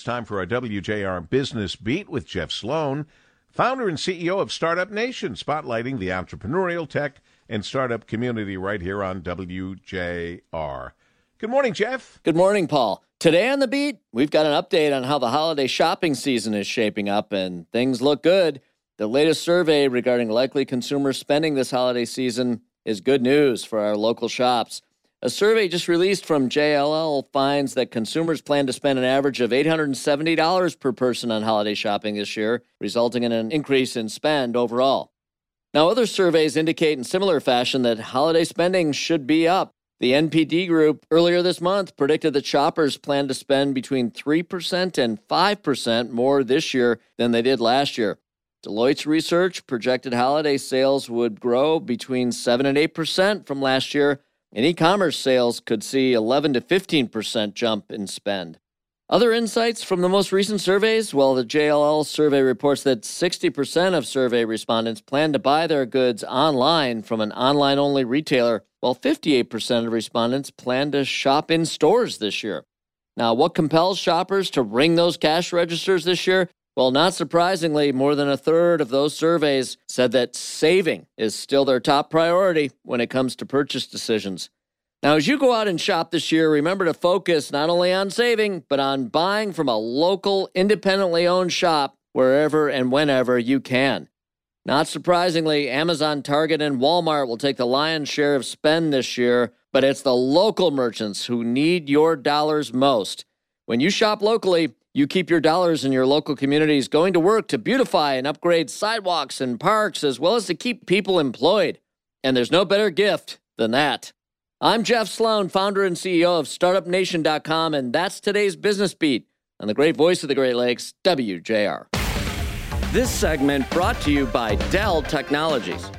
It's time for our WJR Business Beat with Jeff Sloan, founder and CEO of Startup Nation, spotlighting the entrepreneurial tech and startup community right here on WJR. Good morning, Jeff. Good morning, Paul. Today on the beat, we've got an update on how the holiday shopping season is shaping up, and things look good. The latest survey regarding likely consumer spending this holiday season is good news for our local shops. A survey just released from JLL finds that consumers plan to spend an average of $870 per person on holiday shopping this year, resulting in an increase in spend overall. Now, other surveys indicate in similar fashion that holiday spending should be up. The NPD Group earlier this month predicted that shoppers plan to spend between 3% and 5% more this year than they did last year. Deloitte's research projected holiday sales would grow between 7 and 8% from last year and e commerce sales could see 11 to 15% jump in spend. Other insights from the most recent surveys? Well, the JLL survey reports that 60% of survey respondents plan to buy their goods online from an online only retailer, while 58% of respondents plan to shop in stores this year. Now, what compels shoppers to ring those cash registers this year? Well, not surprisingly, more than a third of those surveys said that saving is still their top priority when it comes to purchase decisions. Now, as you go out and shop this year, remember to focus not only on saving, but on buying from a local, independently owned shop wherever and whenever you can. Not surprisingly, Amazon, Target, and Walmart will take the lion's share of spend this year, but it's the local merchants who need your dollars most. When you shop locally, you keep your dollars in your local communities going to work to beautify and upgrade sidewalks and parks, as well as to keep people employed. And there's no better gift than that. I'm Jeff Sloan, founder and CEO of StartupNation.com, and that's today's Business Beat on the great voice of the Great Lakes, WJR. This segment brought to you by Dell Technologies.